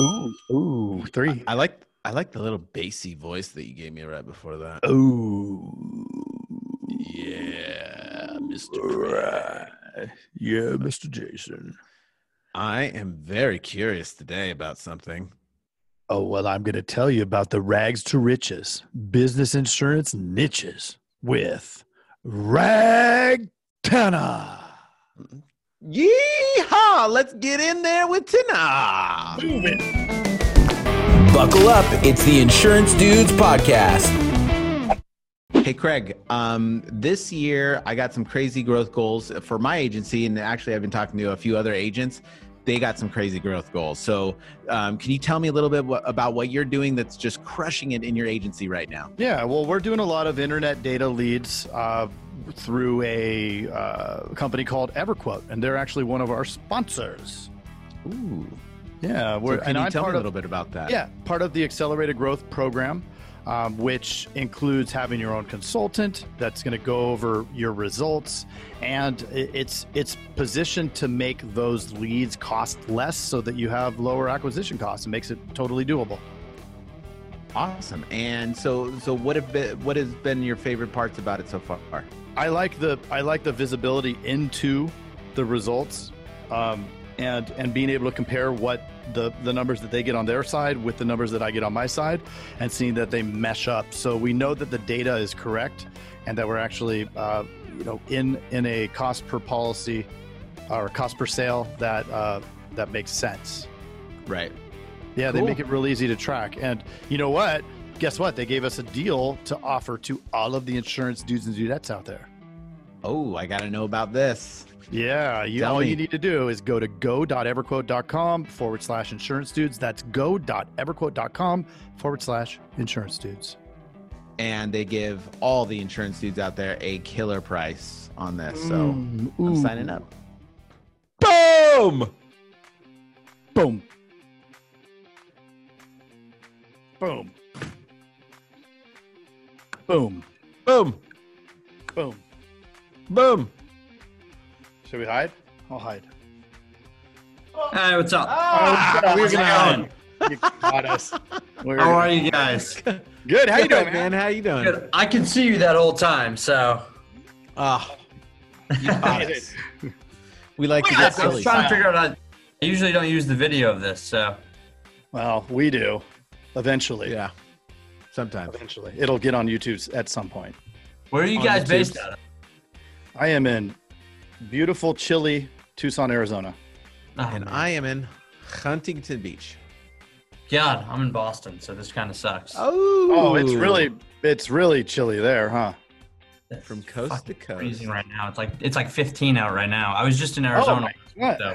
Ooh, ooh, three. I like I like the little bassy voice that you gave me right before that. Ooh, Yeah, Mr. right. Yeah, Mr. Jason. I am very curious today about something. Oh, well, I'm going to tell you about the rags to riches business insurance niches with Rag Tanna. Yeehaw! Let's get in there with Tina. Buckle up. It's the Insurance Dudes Podcast. Hey, Craig. Um, this year I got some crazy growth goals for my agency, and actually I've been talking to a few other agents. They got some crazy growth goals. So, um, can you tell me a little bit wha- about what you're doing that's just crushing it in your agency right now? Yeah, well, we're doing a lot of internet data leads uh, through a uh, company called EverQuote, and they're actually one of our sponsors. Ooh. Yeah, we're can and you I'm tell me a of- little bit about that? Yeah, part of the Accelerated Growth Program, um, which includes having your own consultant that's going to go over your results, and it's it's positioned to make those leads cost less, so that you have lower acquisition costs. It makes it totally doable. Awesome. And so, so what have been, what has been your favorite parts about it so far? I like the I like the visibility into the results, um, and and being able to compare what the the numbers that they get on their side with the numbers that I get on my side, and seeing that they mesh up. So we know that the data is correct, and that we're actually uh, you know in in a cost per policy or cost per sale that uh, that makes sense. Right. Yeah, they make it real easy to track. And you know what? Guess what? They gave us a deal to offer to all of the insurance dudes and dudettes out there. Oh, I got to know about this. Yeah, you, all me. you need to do is go to go.everquote.com forward slash insurance dudes. That's go.everquote.com forward slash insurance dudes. And they give all the insurance dudes out there a killer price on this. So Mm, I'm signing up. Boom! Boom. Boom. Boom. Boom. Boom. Boom. Should we hide? I'll hide. Hey, what's up? Oh, we're how's gonna hide. You got us. We're How are you guys? Good. How you doing, man? man? How you doing? Good. I can see you that whole time, so. Oh, you got us. We like to I get was trying to figure out. I usually don't use the video of this, so. Well, we do. Eventually. Yeah. Sometimes. Eventually. It'll get on YouTube at some point. Where are you On guys the based out of? I am in beautiful, chilly Tucson, Arizona. Oh, And man. I am in Huntington Beach. God, I'm in Boston, so this kind of sucks. Oh, Oh, it's really it's really chilly there, huh? It's from coast to coast. Freezing right now. It's like it's like 15 out right now. I was just in oh Arizona. Oh, what? so.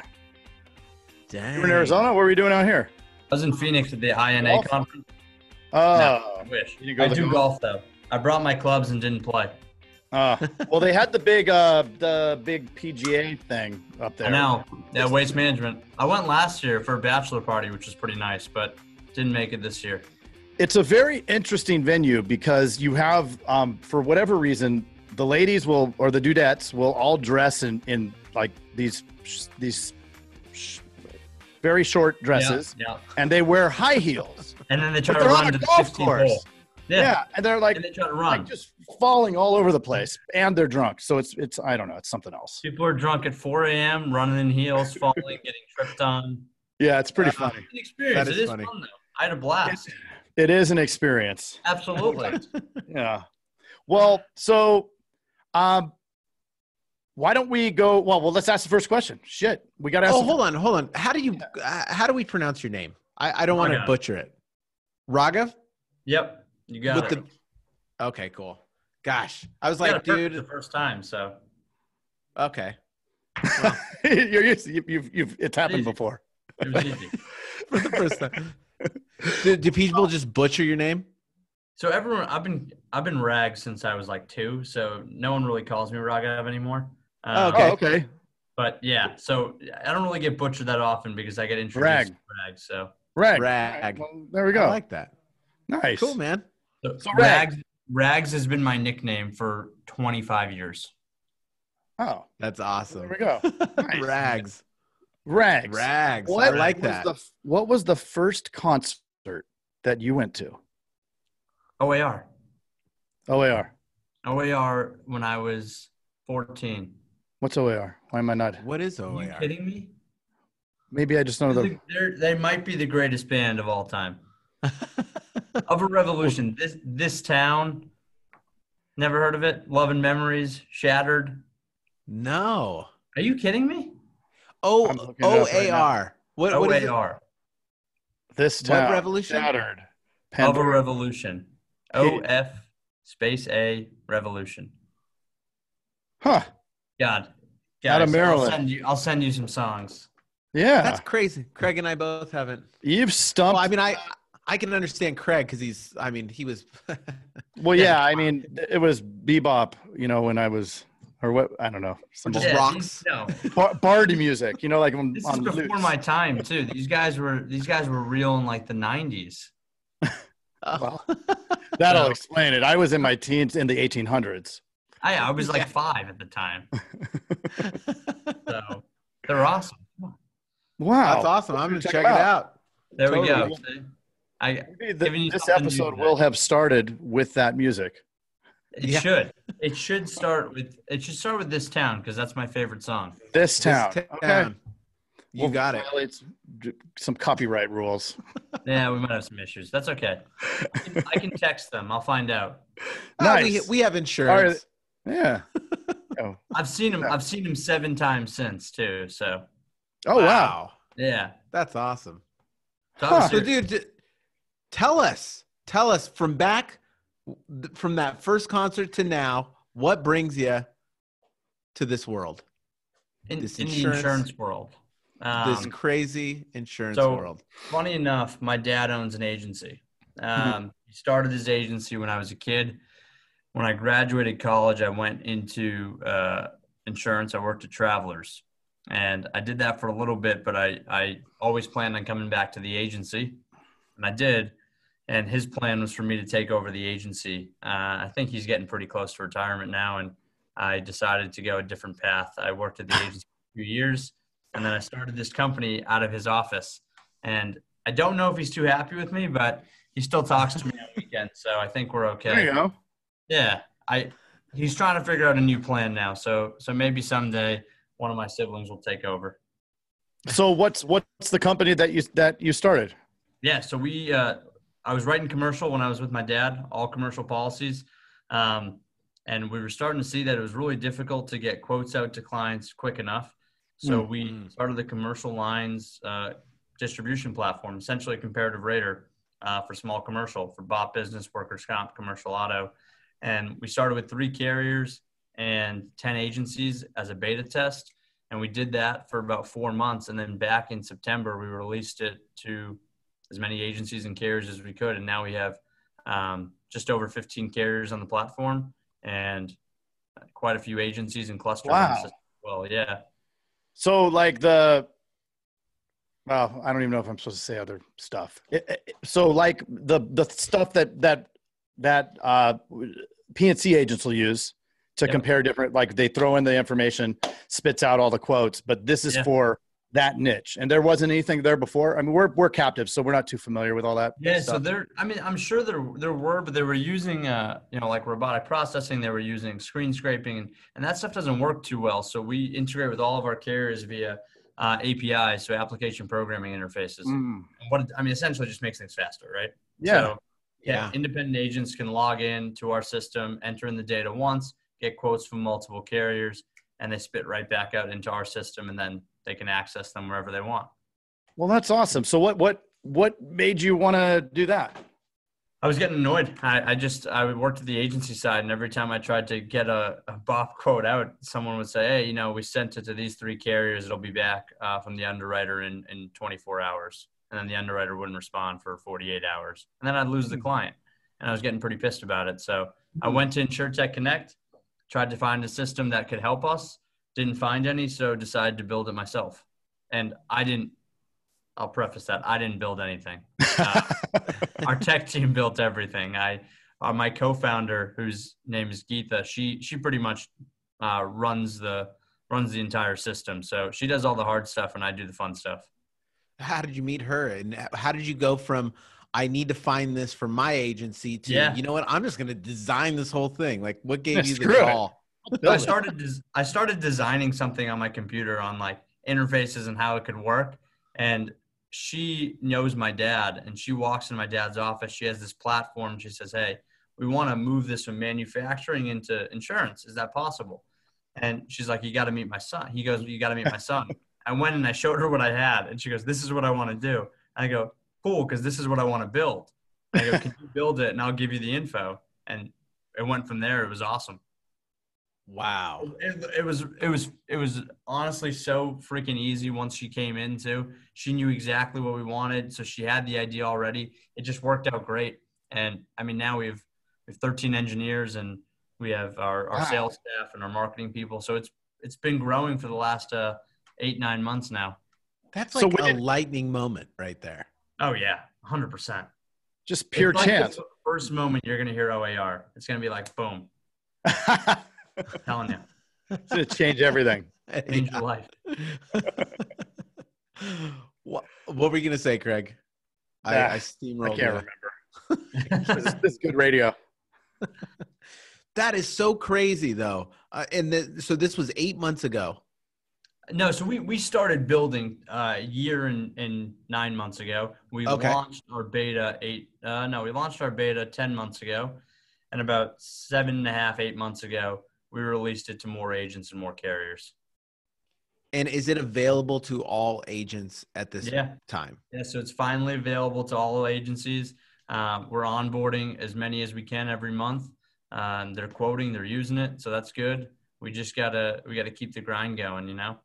Dang. You were in Arizona? What were we doing out here? I was in Phoenix at the INA Golf? conference. Oh, I wish. You go I do golf? golf though. I brought my clubs and didn't play. uh, well, they had the big uh the big PGA thing up there. I know. Yeah, waste management. I went last year for a bachelor party, which was pretty nice, but didn't make it this year. It's a very interesting venue because you have, um, for whatever reason, the ladies will or the dudettes will all dress in in like these these sh- very short dresses, Yeah. yeah. and they wear high heels. And then they try to on run a to the golf 15 course. hole. Yeah. Yeah. and they're like And they try to like just falling all over the place, and they're drunk. So it's it's I don't know, it's something else. People are drunk at 4 a.m., running in heels, falling, getting tripped on. Yeah, it's pretty Uh, funny. It's an experience. That It is is funny. fun though. I had a blast. It is an experience. Absolutely. Yeah. Well, so um why don't we go well, well let's ask the first question. Shit. We got to ask Oh, the- hold on, hold on. How do you? Uh, how do we pronounce your name? I, I don't want to butcher it. Raghav. yep. You got With it. the. Okay, cool. Gosh, I was You like, dude. the first time, so Okay. You're used to, you've, you've, you've it's happened Easy. before. it was easy. For the first time. do, do people just butcher your name? So everyone, I've been I've been Rag since I was like two, so no one really calls me Raghav anymore. Um, Okay. Oh, okay. But yeah, so I don't really get butchered that often because I get introduced Rag. to Rag. So, Rag. Rag. Well, there we go. I like that. nice. Cool, man. so, So Rag. Rags Rags has been my nickname for 25 years. Oh, That's awesome. there we go. Nice. Rags. Rags. Rags. What I like was that. The, what was the first concert that you went to? OAR. OAR. OAR when I was 14. What's OAR? Why am I not? what is Are you kidding me? Maybe I just don't know the. They're, might be the greatest band of all time. of a revolution. This this town. Never heard of it. Love and Memories. Shattered. no. Are you kidding me? O I'm looking it right A now. What what is? OAR. This What town. revolution? Shattered. Of a revolution. O F space A revolution. Huh. God. Out of Maryland. I'll send you. I'll send you some songs. Yeah. That's crazy. Craig and I both haven't. You've stumped. Well, I mean, I I can understand Craig because he's. I mean, he was. Well, yeah, I mean, it was bebop, you know, when I was, or what, I don't know, some Just Yeah, rocks. these- No, bar- bardy music, you know, like on, this is before lutes. my time too. These guys were these guys were real in like the '90s. Well, That'll explain it. I was in my teens in the 1800s. I I was like five at the time. So they're awesome. Wow. That's awesome. I'm gonna Check check, it it out. out. There we go. I the- you this episode will have started with that music. it Yeah. should it should start with it should start with this town because that's my favorite song. This This town. town. Okay. You We'll got it. violate s- some copyright rules. Yeah, we might have some issues. That's okay. I can, I can text them. I'll find out. Oh, we, Nice. we have insurance. Yeah. oh. I've seen him. I've seen him seven times since too. So Oh, wow. yeah. That's awesome. So Huh. So, dude, d- tell us, tell us from back, from that first concert to now, what brings you to this world, in, this in the insurance- insurance world. Um, this crazy insurance so- world? funny enough, my dad owns an agency. Um, he started his agency when I was a kid. When I graduated college, I went into uh, insurance. I worked at Travelers, and I did that for a little bit. But I, I always planned on coming back to the agency, and I did. And his plan was for me to take over the agency. Uh, I think he's getting pretty close to retirement now, and I decided to go a different path. I worked at the agency for a few years, and then I started this company out of his office. And I don't know if he's too happy with me, but he still talks to me on weekends, so I think we're okay. There you go. Yeah, I he's trying to figure out a new plan now. So so maybe someday one of my siblings will take over. So what's what's the company that you that you started? Yeah, so we uh I was writing commercial when I was with my dad, all commercial policies. Um and we were starting to see that it was really difficult to get quotes out to clients quick enough. So we Mm. started the commercial lines uh, distribution platform, essentially a comparative rater uh, for small commercial, for BOP business, workers' comp, commercial auto. And we started with three carriers and 10 agencies as a beta test. And we did that for about four months. And then back in September, we released it to as many agencies and carriers as we could. And now we have um, just over 15 carriers on the platform and quite a few agencies and clusters. Wow. Well, yeah. So like the well, I don't even know if I'm supposed to say other stuff. It- it- so like the the stuff that that that uh, P&C agents will use to compare different like they throw in the information, spits out all the quotes, but this is Yeah. for that niche. And there wasn't anything there before. I mean, we're we're captives, so we're not too familiar with all that. Yeah, so there. I mean, I'm sure there there were, but they were using, uh, you know, like robotic processing. They were using screen scraping, and and that stuff doesn't work too well. So we integrate with all of our carriers via uh, APIs, so application programming interfaces. Mm. And what I mean, essentially, just makes things faster, right? Yeah. So, yeah, independent agents can log in to our system, enter in the data once, get quotes from multiple carriers, and they spit right back out into our system, and then they can access them wherever they want. Well, that's awesome. So what what what made you want to do that? I was getting annoyed. I, I just I worked at the agency side, and every time I tried to get a, a BOP quote out, someone would say, "Hey, you know, we sent it to these three carriers. It'll be back uh, from the underwriter in in 24 hours." And then the underwriter wouldn't respond for 48 hours, and then I'd lose the client. And I was getting pretty pissed about it. So I went to InsureTech Connect, tried to find a system that could help us. Didn't find any, so decided to build it myself. And I didn't. I'll preface that I didn't build anything Uh, our tech team built everything. I, uh, my co-founder, whose name is Geetha, she she pretty much uh, runs the runs the entire system. So she does all the hard stuff and I do the fun stuff. How did you meet her, and uh, how did you go from I need to find this for my agency to Yeah. you know what I'm just going to design this whole thing? Like, what gave you the call? I started des- I started designing something on my computer on like interfaces and how it could work. And she knows my dad, and she walks into my dad's office. She has this platform. She says, "Hey, we want to move this from manufacturing into insurance. Is that possible?" And she's like, "You got to meet my son." He goes, "You got to meet my son." I went and I showed her what I had, and she goes, "This is what I want to do." And I go, "Cool, because this is what I want to build." And I go, "Can you build it, and I'll give you the info?" And it went from there. It was awesome. Wow. It, it was it was it was honestly so freaking easy once she came into. She knew exactly what we wanted, so she had the idea already. It just worked out great. And I mean, now we have we have 13 engineers and we have our, our Wow. sales staff and our marketing people. So it's it's been growing for the last uh, eight nine months now. That's So like a did- lightning moment right there. Oh yeah, 100. percent Just pure chance. first moment you're gonna hear OAR, it's gonna be like boom, telling you, it's gonna change everything. change your life. what, what were you going to say, Craig? I, Ah, I I steamrolled. can't you. remember. this, is, this is good radio. That is so crazy, though. Uh, and the, so this was eight months ago. No, so we, we started building uh, a year and, and nine months ago. We Okay. launched our beta eight. Uh, no, we launched our beta ten months ago, and about seven and a half, eight months ago, we released it to more agents and more carriers. And is it available to all agents at this Yeah. time? Yeah, so it's finally available to all agencies. Um, we're onboarding as many as we can every month. Um, they're quoting, they're using it, so that's good. We just gotta we gotta keep the grind going, you know.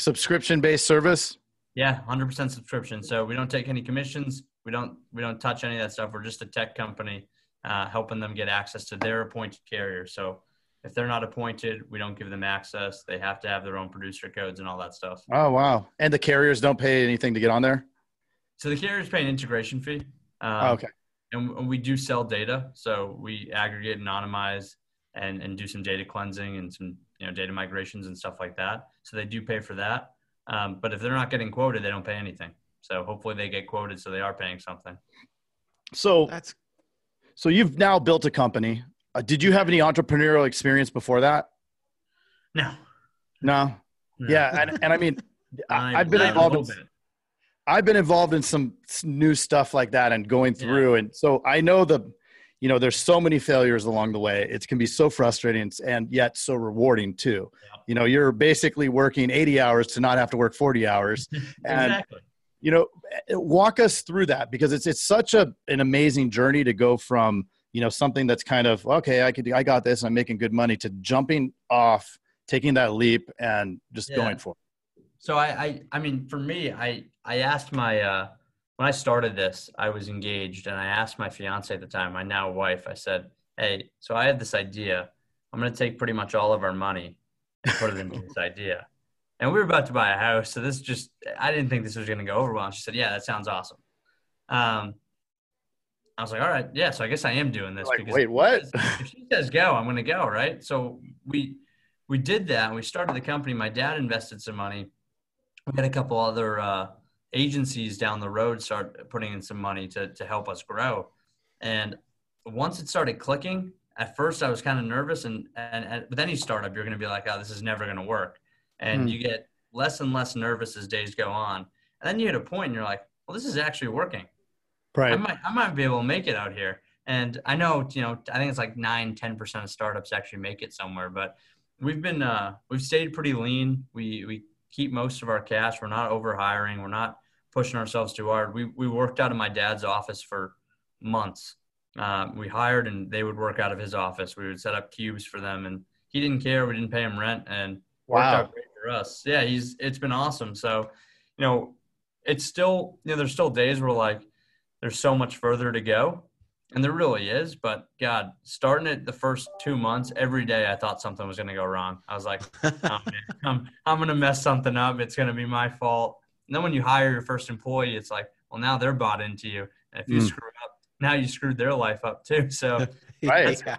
Subscription based service. Yeah, hundred percent subscription. So we don't take any commissions. We don't we don't touch any of that stuff. We're just a tech company uh, helping them get access to their appointed carrier. So if they're not appointed, we don't give them access. They have to have their own producer codes and all that stuff. Oh wow! And the carriers don't pay anything to get on there. So the carriers pay an integration fee. Um, Oh, okay. and and we do sell data. So we aggregate, anonymize, and and do some data cleansing and some you know data migrations and stuff like that. So they do pay for that. Um, but if they're not getting quoted, they don't pay anything. So hopefully they get quoted, so they are paying something. So That's so you've now built a company. Uh, did you have any entrepreneurial experience before that? No. No. No. Yeah, and, and I mean, I, I- I've been involved in bit. I've been involved in some new stuff like that and going Yeah. through. And so I know the, you know, there's so many failures along the way. It can be so frustrating and- yet so rewarding too. Yeah. You know, you're basically working 80 hours to not have to work 40 hours. And, exactly. you know, eh, walk us through that because it's, it's such a, an amazing journey to go from, you know, something that's kind of, okay, I could, I got this and I'm making good money to jumping off, taking that leap and just Yeah. going for it. So I, I, I mean, for me, I, I asked my, uh, when I started this, I was engaged, and I asked my fiance at the time, my now wife, I said, "Hey, so I had this idea. I'm going to take pretty much all of our money and put it into this idea." And we were about to buy a house, so this just, I didn't think this was going to go over well. And she said, "Yeah, that sounds awesome." Um, I was like, "All right, yeah." So I guess I am doing this Like, wait, what? if she says go, I'm going to go, right? So we we did that. and We started the company. My dad invested some money. We had a couple other uh, agencies down the road start putting in some money to to help us grow. And once it started clicking, at first I was kind of nervous, and and, and with any startup, you're going to be like, oh, this is never going to work, and Hmm. you get less and less nervous as days go on. And then you hit a point, and you're like, well, this is actually working. Right. I might I might be able to make it out here. And I know, you know, I think it's like nine, 10% of startups actually make it somewhere, but we've been uh we've stayed pretty lean. We we keep most of our cash. We're not over hiring. We're not pushing ourselves too hard. We we worked out of my dad's office for months. Uh, we hired and they would work out of his office. We would set up cubes for them and he didn't care. We didn't pay him rent and worked Wow. out great for us. Yeah, he's it's been awesome. So, you know, it's still you know, there's still days where like there's so much further to go. And there really is, but God, starting it the first two months, every day I thought something was going to go wrong. I was like, oh, man, I'm, I'm going to mess something up. It's going to be my fault. And then when you hire your first employee, it's like, well, now they're bought into you. And if you Mm. screw up, now you screwed their life up too. So Right. Yeah.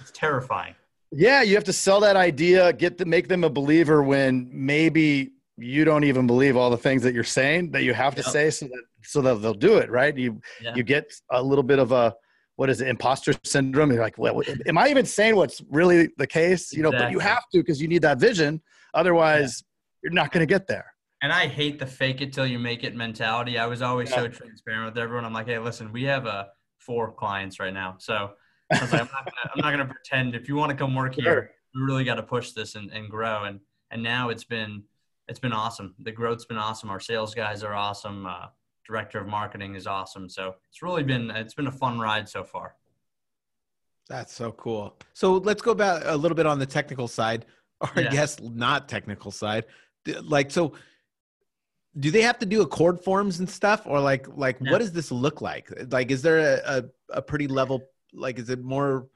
it's terrifying. Yeah, you have to sell that idea, get to make them a believer when maybe you don't even believe all the things that you're saying that you have to Yep. say so that so that they'll do it, right? You Yeah. you get a little bit of a what is it, imposter syndrome? You're like, well, am I even saying what's really the case? You know, but you have to because you need that vision. Otherwise, you're not going to get there. And I hate the fake it till you make it mentality. I was always so transparent with everyone. I'm like, hey, listen, we have uh, four clients right now. So I was like, I'm not gonna, I'm not gonna pretend. If you want to come work Sure. here, we really got to push this and, and grow. And and now it's been it's been awesome. The growth's been awesome. Our sales guys are awesome. Uh, director of marketing is awesome. So it's really been it's been a fun ride so far. That's so cool. So let's go back a little bit on the technical side, or I Yeah. guess not technical side. Like, so do they have to do ACORD forms and stuff, or like, like Yeah. what does this look like? Like, is there a, a, a pretty level? Like, is it more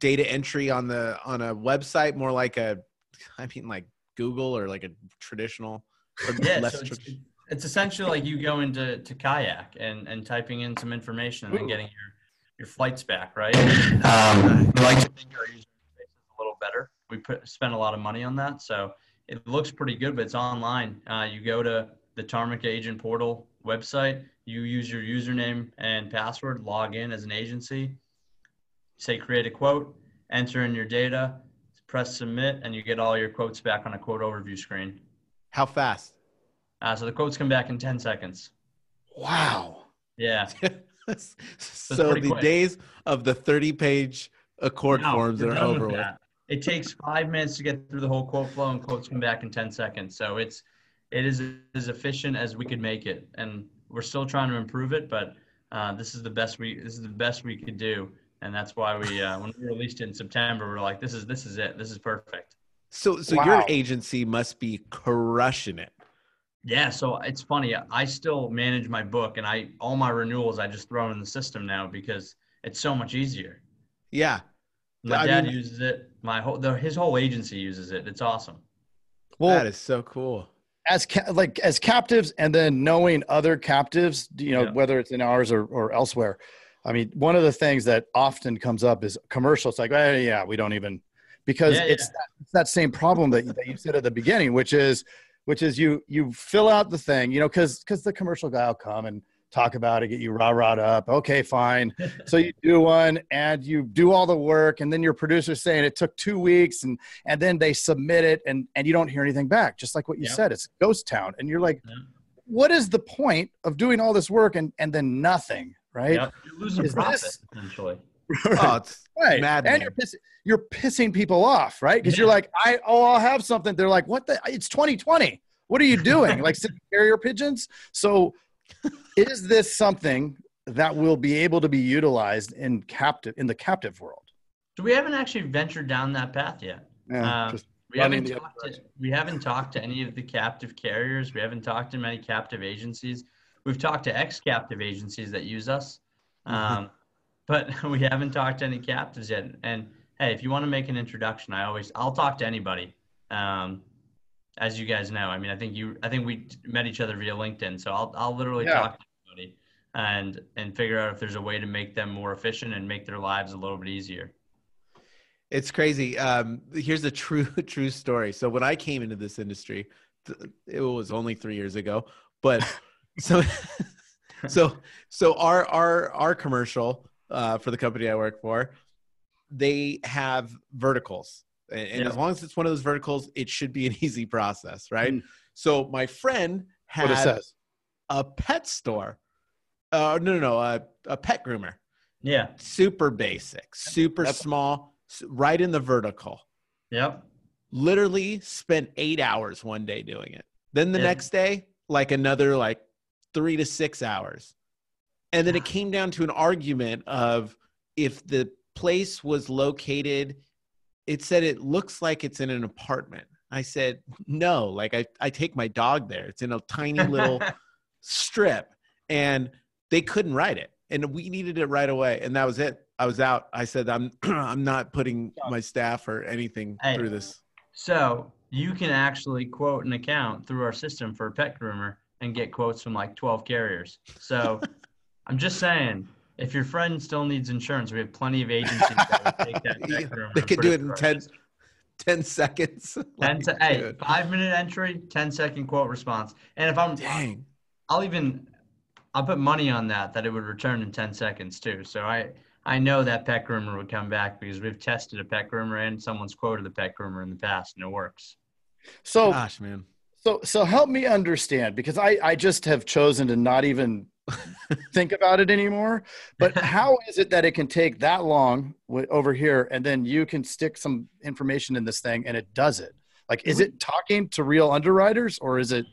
data entry on the on a website, more like a, I mean, like Google or like a traditional? Or Yeah, less so it's, trad- it's essentially like you go into to kayak and and typing in some information and then getting your your flights back, right? Um, we like to think our user interface is a little better. We put spend a lot of money on that, so it looks pretty good, but it's online. Uh, you go to the Tarmika Agent Portal website. You use your username and password, log in as an agency, say create a quote, enter in your data, press submit, and you get all your quotes back on a quote overview screen. How fast? Uh, so the quotes come back in 10 seconds. Wow. Yeah. so pretty the quick. days of the thirty-page ACORD No, forms are over with. that. It takes five minutes to get through the whole quote flow, and quotes come back in 10 seconds. So it's it is as efficient as we could make it, and we're still trying to improve it. But uh, this is the best we this is the best we could do, and that's why we uh, when we released it in September, we're like, this is this is it. This is perfect. So, so your agency must be crushing it. Yeah, so it's funny. I still manage my book, and I all my renewals I just throw in the system now because it's so much easier. Yeah. My I dad mean- uses it. My whole the, his whole agency uses it. It's awesome. Well, that is so cool. as ca- like as captives and then knowing other captives you know Yeah. whether it's in ours or, or elsewhere i mean one of the things that often comes up is commercial it's like oh, yeah we don't even because Yeah, it's, That, it's that same problem that, that you said at the beginning which is which is you you fill out the thing you know because because the commercial guy will come and talk about it get you rah rah up okay fine so you do one and you do all the work and then your producer's saying it took two weeks and and then they submit it and and you don't hear anything back just like what you Yep. said it's ghost town and you're like Yeah. what is the point of doing all this work and and then nothing right Yep. You're losing Is profit this- essentially. Oh, it's right maddening. and you're pissing you're pissing people off right because you're like i oh i'll have something they're like what the it's 2020 what are you doing like sending carrier pigeons so is this something that will be able to be utilized in captive in the captive world So we haven't actually ventured down that path yet. yeah, Uh, We haven't talked to, we haven't talked to any of the captive carriers. We haven't talked to many captive agencies. We've talked to ex-captive agencies that use us, Mm-hmm. um, but we haven't talked to any captives yet. And hey, if you want to make an introduction, I always I'll talk to anybody. Um, as you guys know, I mean, I think you I think we met each other via LinkedIn, so I'll I'll literally Yeah. talk to anybody and and figure out if there's a way to make them more efficient and make their lives a little bit easier. it's crazy. Um, here's a true, true story. So when I came into this industry, it was only three years ago, but so, so, so our, our, our commercial, uh, for the company I work for, they have verticals. And, and Yeah. as long as it's one of those verticals, it should be an easy process, right? Mm. So my friend what it had says a pet store. Uh, no, no, no, a, a pet groomer Yeah. super basic, super small, right in the vertical. Yep. Literally spent eight hours one day doing it. Then the next day, like another like three to six hours. And then it came down to an argument of if the place was located, it said it looks like it's in an apartment. I said, no, like I, I take my dog there. It's in a tiny little strip and they couldn't write it and we needed it right away and that was it i was out i said i'm i'm not putting my staff or anything Hey. through this So you can actually quote an account through our system for a pet groomer and get quotes from like 12 carriers. So I'm just saying, if your friend still needs insurance, we have plenty of agencies that will take that Yeah, they and could do it in through 10 10 seconds. 10 se- Like, hey, five minute entry, 10 second quote response. And if I'm, Dang. I'll even, I'll put money on that, that it would return in 10 seconds too. So I, I know that pet groomer would come back because we've tested a pet groomer and someone's quoted a pet groomer in the past and it works. So Gosh, man. So so help me understand because I I just have chosen to not even think about it anymore. But how is it that it can take that long w- over here and then you can stick some information in this thing and it does it? Like is it talking to real underwriters or is it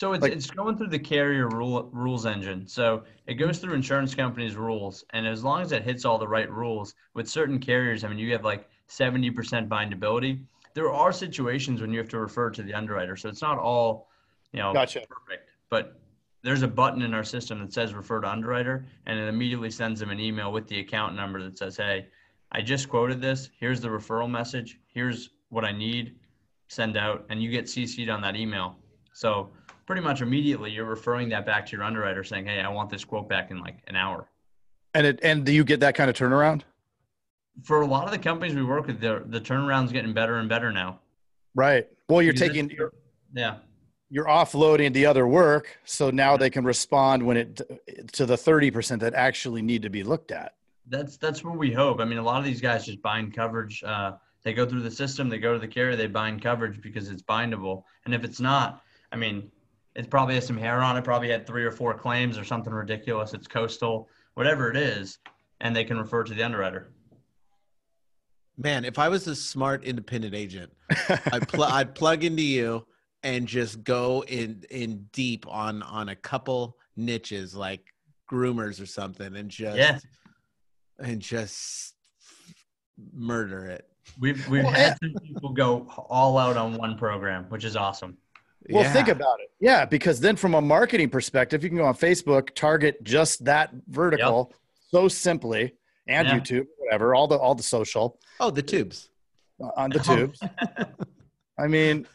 So it's, Like- it's going through the carrier rule, rules engine. So it goes through insurance companies' rules, and as long as it hits all the right rules, with certain carriers, I mean, you have like seventy percent bindability. There are situations when you have to refer to the underwriter, so it's not all, you know, Gotcha. perfect. But there's a button in our system that says refer to underwriter, and it immediately sends them an email with the account number that says, "Hey, I just quoted this. Here's the referral message. Here's what I need. Send out," and you get CC'd on that email. So pretty much immediately you're referring that back to your underwriter saying, Hey, I want this quote back in like an hour. and it and do you get that kind of turnaround? For a lot of the companies we work with, the, the turnaround's getting better and better now. Right. Well, you're Because taking Yeah. You're offloading the other work so now they can respond when it to the 30% that actually need to be looked at. That's that's what we hope. I mean, a lot of these guys just bind coverage. Uh, they go through the system, they go to the carrier, they bind coverage because it's bindable. And if it's not, I mean, it probably has some hair on it, probably had three or four claims or something ridiculous. It's coastal, whatever it is, and they can refer to the underwriter. Man, if I was a smart independent agent, I'd, pl- I'd plug into you and just go in in deep on on a couple niches like groomers or something and just Yeah. and just murder it. We've we've Well, had some people go all out on one program, which is awesome. Well, think about it. Yeah, because then from a marketing perspective, you can go on Facebook, target just that vertical so simply, and Yeah. YouTube, whatever, all the all the social Oh, the tubes. uh, on the tubes. I mean,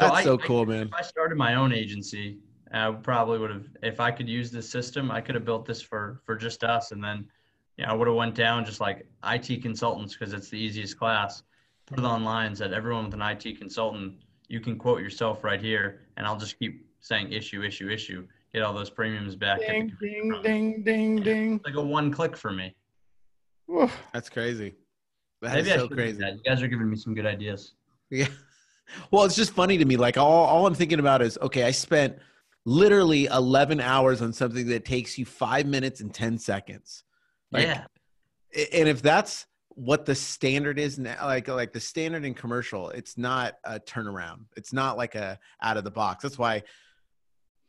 That's I- so I- cool, man. If I started my own agency, I probably would have. If I could use this system, I could have built this for for just us, and then, you know, I would have went down just like IT consultants because it's the easiest class. Put it online, said everyone with an IT consultant, you can quote yourself right here, and I'll just keep saying issue, issue, issue. Get all those premiums back. get ding, ding, from it. ding, ding, ding. Like a one click for me. Whew. That's crazy. That is Maybe I so crazy. that. You guys are giving me some good ideas. Yeah. Well, it's just funny to me. Like all, all I'm thinking about is okay, I spent literally 11 hours on something that takes you five minutes and 10 seconds. Like, yeah. And if that's what the standard is now, like like the standard in commercial, it's not a turnaround. It's not like a out of the box. That's why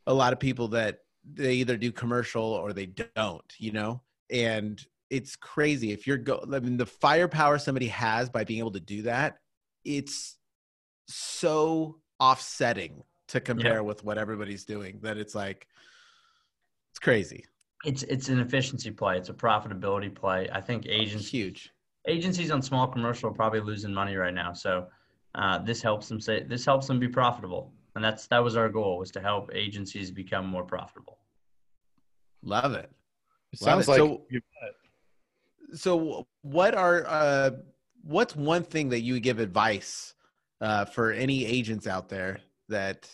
a lot of people that they either do commercial or they don't, you know? And it's crazy. If you're go I mean the firepower somebody has by being able to do that, it's so offsetting to compare with what everybody's doing that it's like it's crazy. It's it's an efficiency play. It's a profitability play. I think agents Huge. agencies on small commercial are probably losing money right now. So uh, this helps them say this helps them be profitable, and that's that was our goal was to help agencies become more profitable. Love it. It Love sounds it. like So- so what are uh what's one thing that you would give advice uh for any agents out there that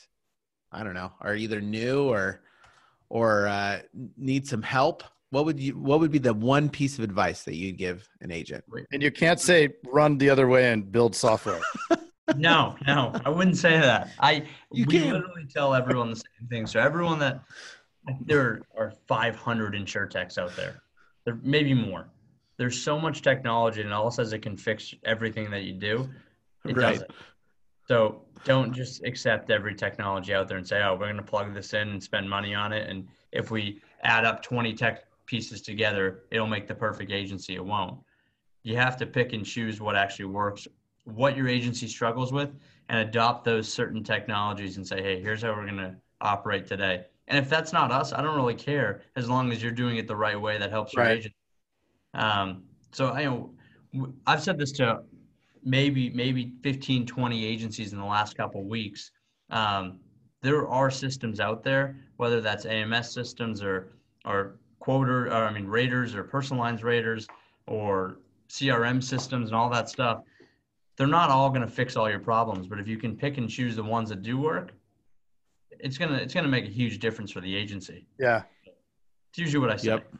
i don't know are either new or or uh need some help what would you what would be the one piece of advice that you'd give an agent and you can't say run the other way and build software. No, no, I wouldn't say that. I You we can. literally tell everyone the same thing. So everyone that there are 500 insure techs out there, there maybe more. There's so much technology, and all says it can fix everything that you do. It Right. doesn't. So don't just accept every technology out there and say, "Oh, we're going to plug this in and spend money on it." And if we add up 20 tech pieces together, it'll make the perfect agency. It won't. You have to pick and choose what actually works, what your agency struggles with, and adopt those certain technologies and say, "Hey, here's how we're going to operate today." And if that's not us, I don't really care as long as you're doing it the right way that helps your Right. agent. Um, so I know I've said this to maybe maybe 15 20 agencies in the last couple of weeks um, there are systems out there whether that's ams systems or or quoter, or I mean, raters or personal lines raters or CRM systems and all that stuff, they're not all going to fix all your problems. But if you can pick and choose the ones that do work, it's gonna it's gonna make a huge difference for the agency. Yeah. It's usually what I say. Yep.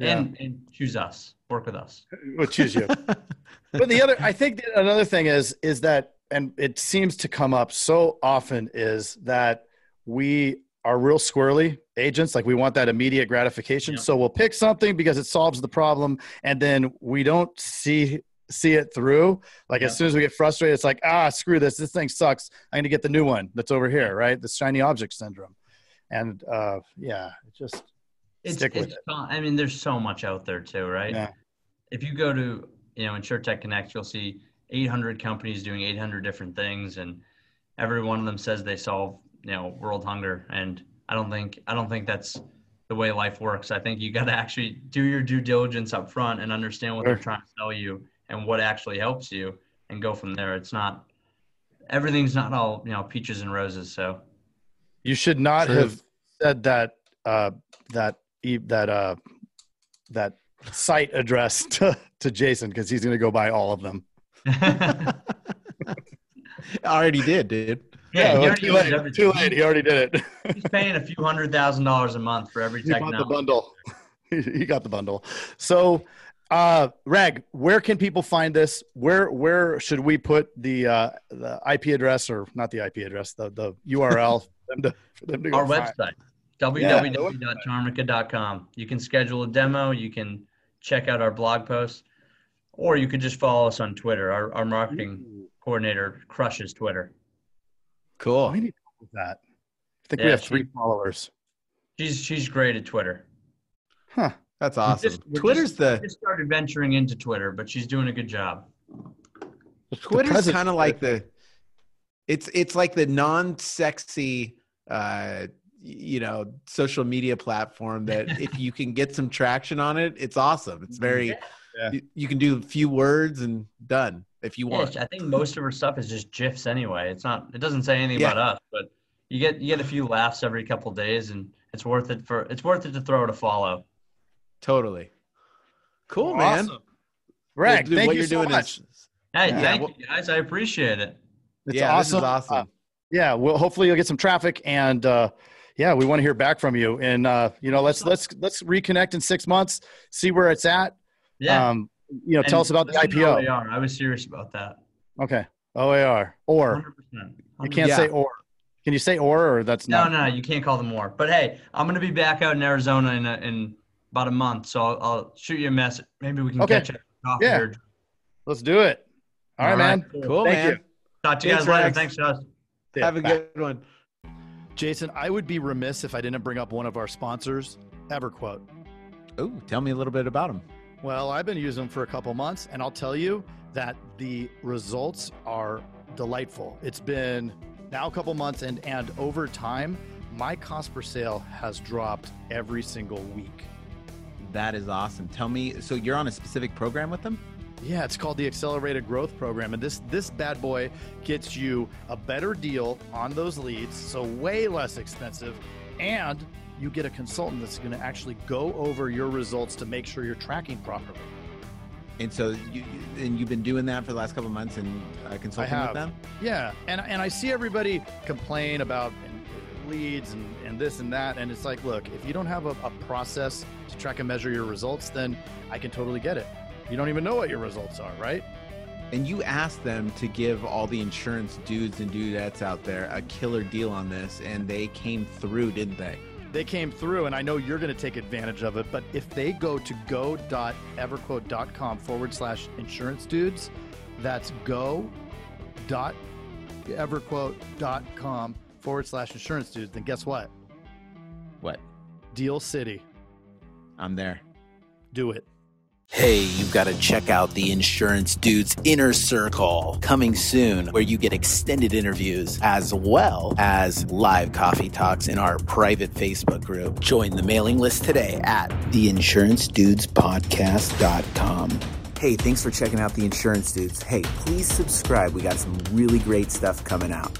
And and choose us. Work with us. We'll choose you. but the other, I think that another thing is, is that, and it seems to come up so often is that we are real squirrely agents. Like we want that immediate gratification. Yeah. So we'll pick something because it solves the problem. And then we don't see, see it through. Like Yeah. as soon as we get frustrated, it's like, ah, screw this. This thing sucks. I'm going to get the new one that's over here. Right. The shiny object syndrome. And uh, yeah, it just, It's, Stick with it's fun. I mean, there's so much out there too, right? Yeah. If you go to, you know, InsureTech Connect, you'll see 800 companies doing 800 different things, and every one of them says they solve, you know, world hunger. And I don't think, I don't think that's the way life works. I think you got to actually do your due diligence up front and understand what Sure. they're trying to sell you and what actually helps you, and go from there. It's not, everything's not all, you know, peaches and roses. So. You should not True. have said that uh, that e- that uh, that site address to, to Jason because he's going to go buy all of them. I already did, dude. Yeah, he well, already too, late. everything. too late. He already did it. He's paying a few hundred thousand dollars a month for every he bought the bundle. he got the bundle. So, uh, Reg, where can people find this? Where where should we put the uh, the IP address or not the IP address, the the URL for them to, for them to go Our find? website, Yeah, www.tarmika.com. You can schedule a demo. You can check out our blog posts, or you could just follow us on Twitter. Our, our marketing coordinator crushes Twitter. Cool. We need to do that. I think we Yeah, have she- three followers. She's she's great at Twitter. Huh. That's awesome. Just- Twitter's just, the just started venturing into Twitter, but she's doing a good job. Twitter's kind of like the it's it's like the non-sexy uh y- you know social media platform that if you can get some traction on it it's awesome it's very Yeah. you, you can do a few words and done if you Yeah, want I think most of her stuff is just gifs anyway. It's not. It doesn't say anything Yeah. about us, but you get you get a few laughs every couple days, and it's worth it for it's worth it to throw it a follow. totally cool man Awesome. Reg, Dude, thank what you you're so doing much. is Hey, Yeah, thank well- you guys. I appreciate it. It's yeah awesome. this is awesome Uh, yeah, well, hopefully you'll get some traffic, and uh, yeah, we want to hear back from you. And uh, you know, let's let's let's reconnect in six months, see where it's at. Yeah. Um, you know, tell us about the IPO. OAR. I was serious about that. Okay, OAR or 100%. you can't Yeah. say or. Can you say or or that's No, not? no, you can't call them or. But hey, I'm gonna be back out in Arizona in a, in about a month, so I'll, I'll shoot you a message. Maybe we can Okay. catch up. Coffee Yeah. or- Let's do it. All right, All right, man. cool. cool Thank man you. Talk to you Thanks, guys later. Rex. Thanks, Josh. have a Bye. good one Jason, I would be remiss if I didn't bring up one of our sponsors, EverQuote. oh tell me a little bit about them Well, I've been using them for a couple months, and I'll tell you that the results are delightful. It's been now a couple months, and and over time, my cost per sale has dropped every single week. that is awesome tell me so you're on a specific program with them Yeah, it's called the Accelerated Growth Program, and this this bad boy gets you a better deal on those leads, so way less expensive, and you get a consultant that's going to actually go over your results to make sure you're tracking properly. and so you and you've been doing that for the last couple of months and uh, consulting with them Yeah, and and I see everybody complain about leads and, and this and that, and it's like, look, if you don't have a, a process to track and measure your results, then I can totally get it. You don't even know what your results are, right? And you asked them to give all the insurance dudes and dudettes out there a killer deal on this, and they came through, didn't they? They came through, and I know you're going to take advantage of it. But if they go to go.everquote.com forward slash insurance dudes, that's go.everquote.com forward slash insurance dudes, then guess what? What? Deal City. I'm there. Do it. Hey, you've got to check out the Insurance Dudes Inner Circle coming soon, where you get extended interviews as well as live coffee talks in our private Facebook group. Join the mailing list today at theinsurancedudespodcast.com. Hey, thanks for checking out the Insurance Dudes. Hey, please subscribe. We got some really great stuff coming out.